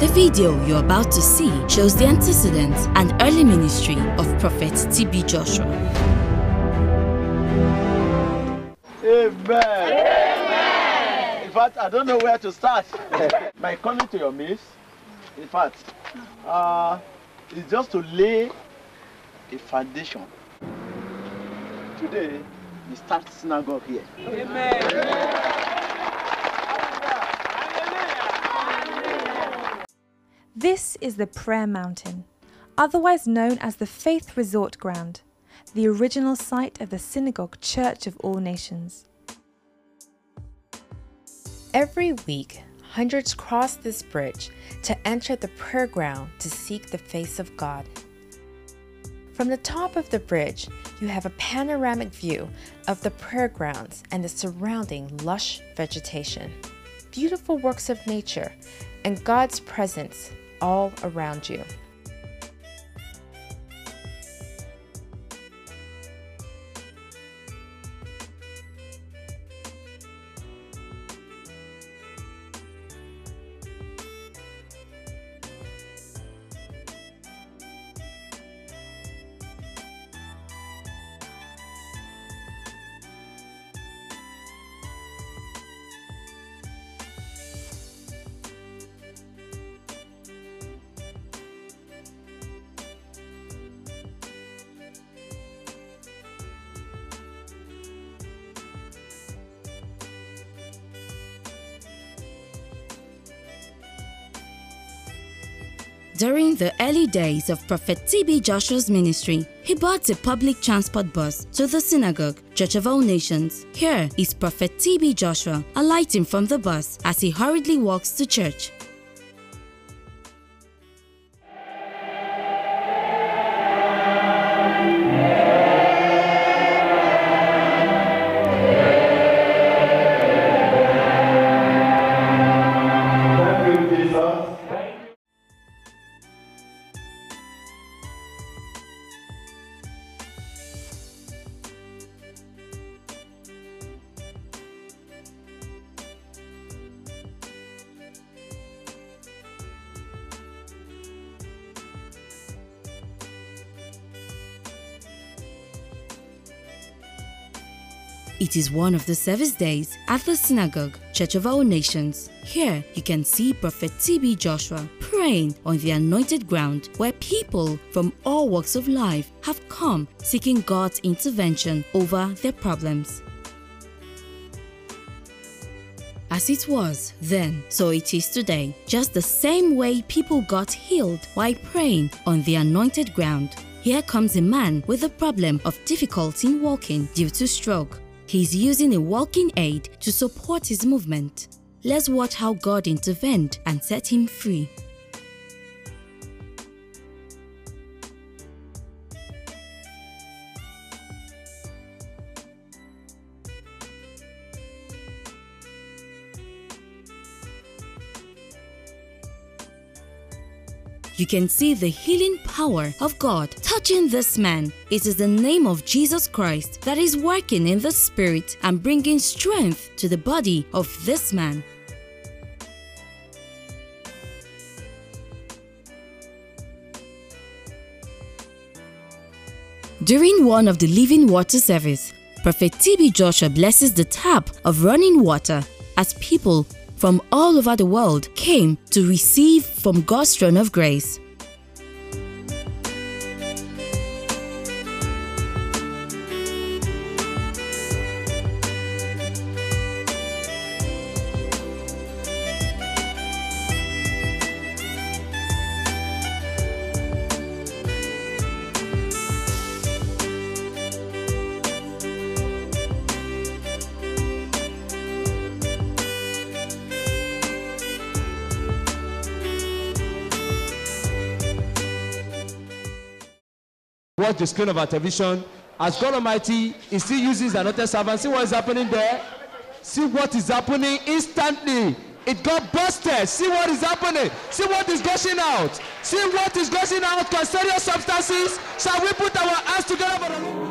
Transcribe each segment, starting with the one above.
The video you're about to see shows the antecedents and early ministry of Prophet T.B. Joshua. Amen. Amen. In fact, I don't know where to start. My coming to your midst, in fact, uh, is just to lay a foundation. Today, we start synagogue here. This is the Prayer Mountain, otherwise known as the Faith Resort Ground, the original site of the Synagogue Church of All Nations. Every week, hundreds cross this bridge to enter the prayer ground to seek the face of God. From the top of the bridge, you have a panoramic view of the prayer grounds and the surrounding lush vegetation, beautiful works of nature, and God's presence all around you. During the early days of Prophet T.B. Joshua's ministry, he bought a public transport bus to the synagogue, Church of All Nations. Here is Prophet T.B. Joshua alighting from the bus as he hurriedly walks to church. It is one of the service days at the synagogue, Church of All Nations. Here you can see Prophet T.B. Joshua praying on the anointed ground where people from all walks of life have come seeking God's intervention over their problems. As it was then, so it is today. Just the same way people got healed while praying on the anointed ground. Here comes a man with a problem of difficulty in walking due to stroke. He's using a walking aid to support his movement. Let's watch how God intervened and set him free. You can see the healing power of God touching this man. It is the name of Jesus Christ that is working in the spirit and bringing strength to the body of this man. During one of the living water service, Prophet TB Joshua blesses the tap of running water as people from all over the world came to receive from God's throne of grace. Watch the screen of our television as God Almighty is still using anointed servant. See what is happening there? See what is happening instantly. It got busted. See what is happening. See what is gushing out. See what is gushing out. Cancerous substances. Shall we put our hands together for the Lord?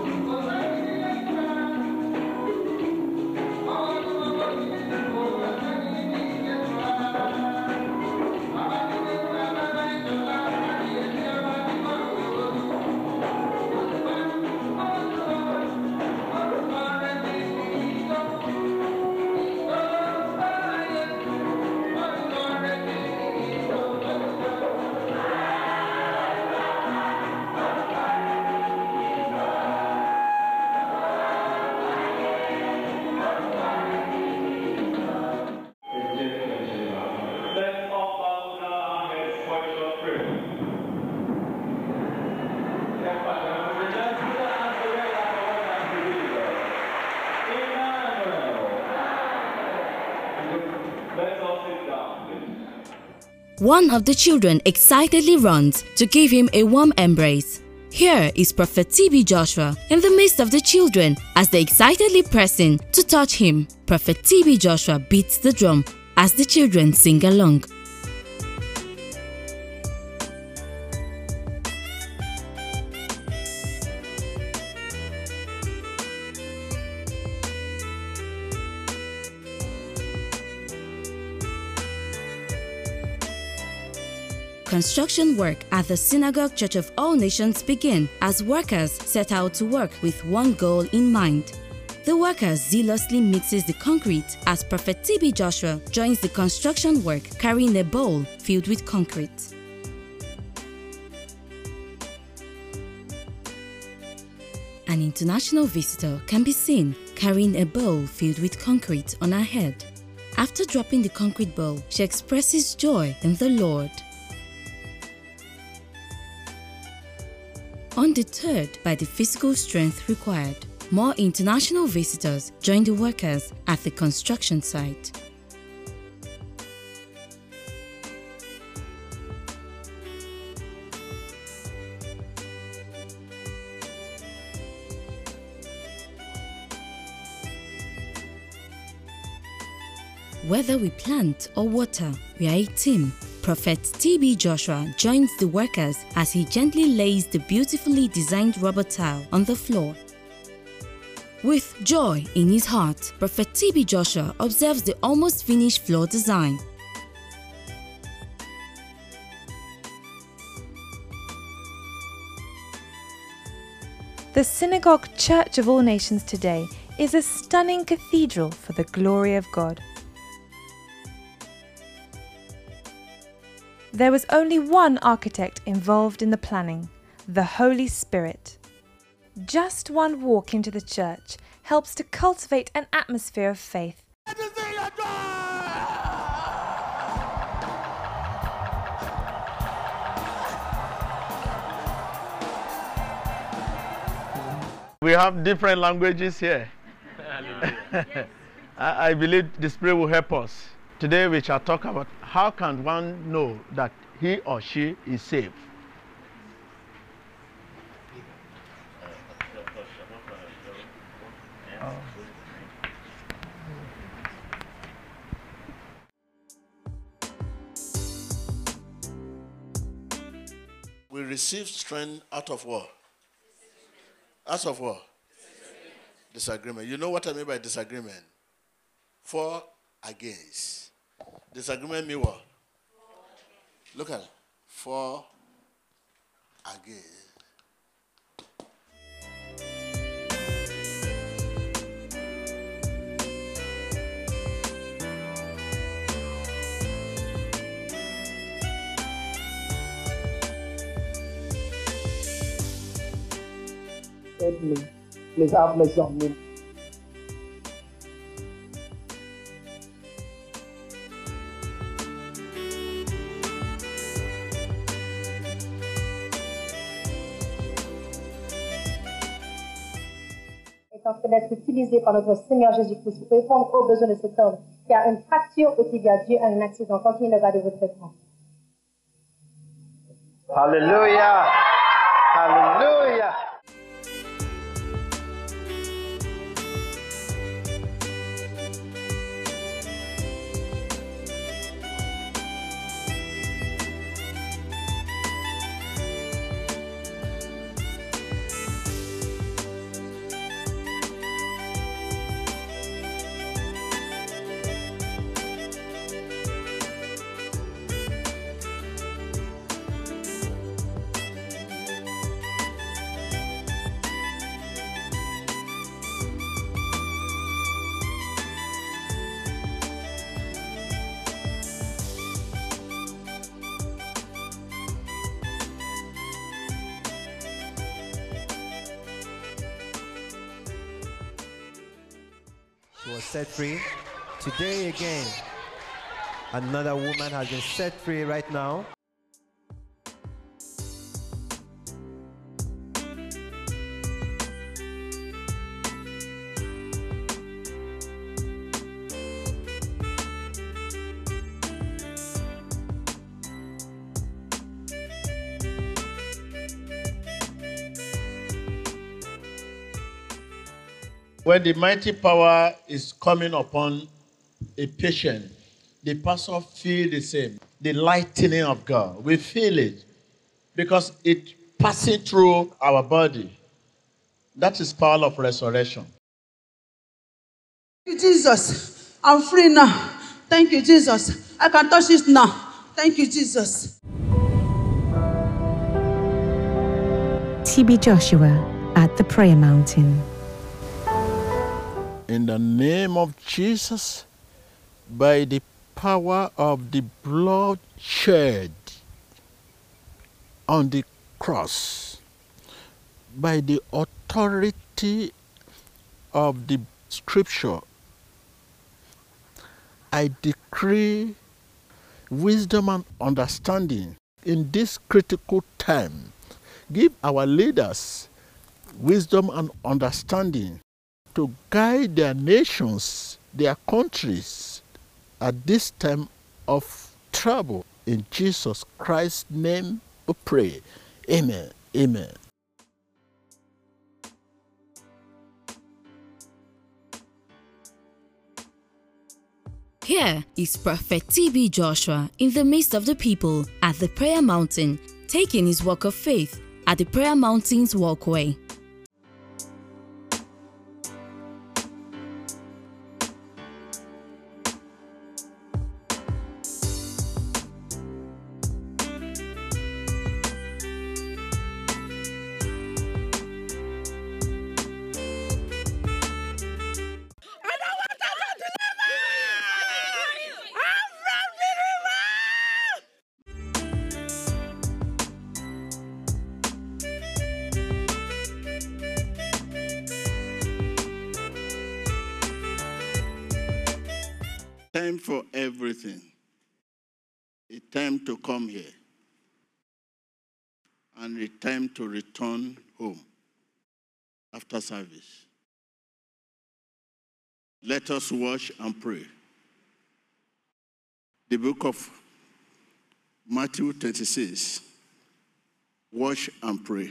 One of the children excitedly runs to give him a warm embrace. Here is Prophet TB Joshua in the midst of the children as they excitedly press in to touch him. Prophet TB Joshua beats the drum as the children sing along. Construction work at the Synagogue Church of All Nations begin as workers set out to work with one goal in mind. The worker zealously mixes the concrete as Prophet TB Joshua joins the construction work carrying a bowl filled with concrete. An international visitor can be seen carrying a bowl filled with concrete on her head. After dropping the concrete bowl, she expresses joy in the Lord. Undeterred by the physical strength required, more international visitors join the workers at the construction site. Whether we plant or water, we are a team. Prophet TB Joshua joins the workers as he gently lays the beautifully designed rubber tile on the floor. With joy in his heart, Prophet TB Joshua observes the almost finished floor design. The Synagogue Church of All Nations today is a stunning cathedral for the glory of God. There was only one architect involved in the planning the Holy Spirit. Just one walk into the church helps to cultivate an atmosphere of faith. We have different languages here. I, I believe the Spirit will help us. Today we shall talk about how can one know that he or she is saved. We receive strength out of what? Out of what? Disagreement. You know what I mean by disagreement? For against. Disagreement mean what? Look at it. For against. Aide me. Please have mercy on me. Est en train d'être utilisé par notre Seigneur Jésus-Christ pour répondre aux besoins de cet homme qui a une fracture ou qui a dû à un accident. Continuez le garder votre écran. Hallelujah. Hallelujah. She was set free. Today again, another woman has been set free right now. When the mighty power is coming upon a patient, the pastor feel the same. The lightning of God. We feel it because it passing through our body. That is power of resurrection. Thank you, Jesus. I'm free now. Thank you, Jesus. I can touch it now. Thank you, Jesus. TB Joshua at the Prayer Mountain. In the name of Jesus, by the power of the blood shed on the cross, by the authority of the scripture, I decree wisdom and understanding in this critical time. Give our leaders wisdom and understanding to guide their nations, their countries at this time of trouble. In Jesus Christ's name we pray. Amen. Amen. Here is Prophet TB Joshua in the midst of the people at the Prayer Mountain, taking his walk of faith at the Prayer Mountain's walkway. Time for everything. A time to come here. And a time to return home after service. Let us watch and pray. The book of Matthew 26. Watch and pray.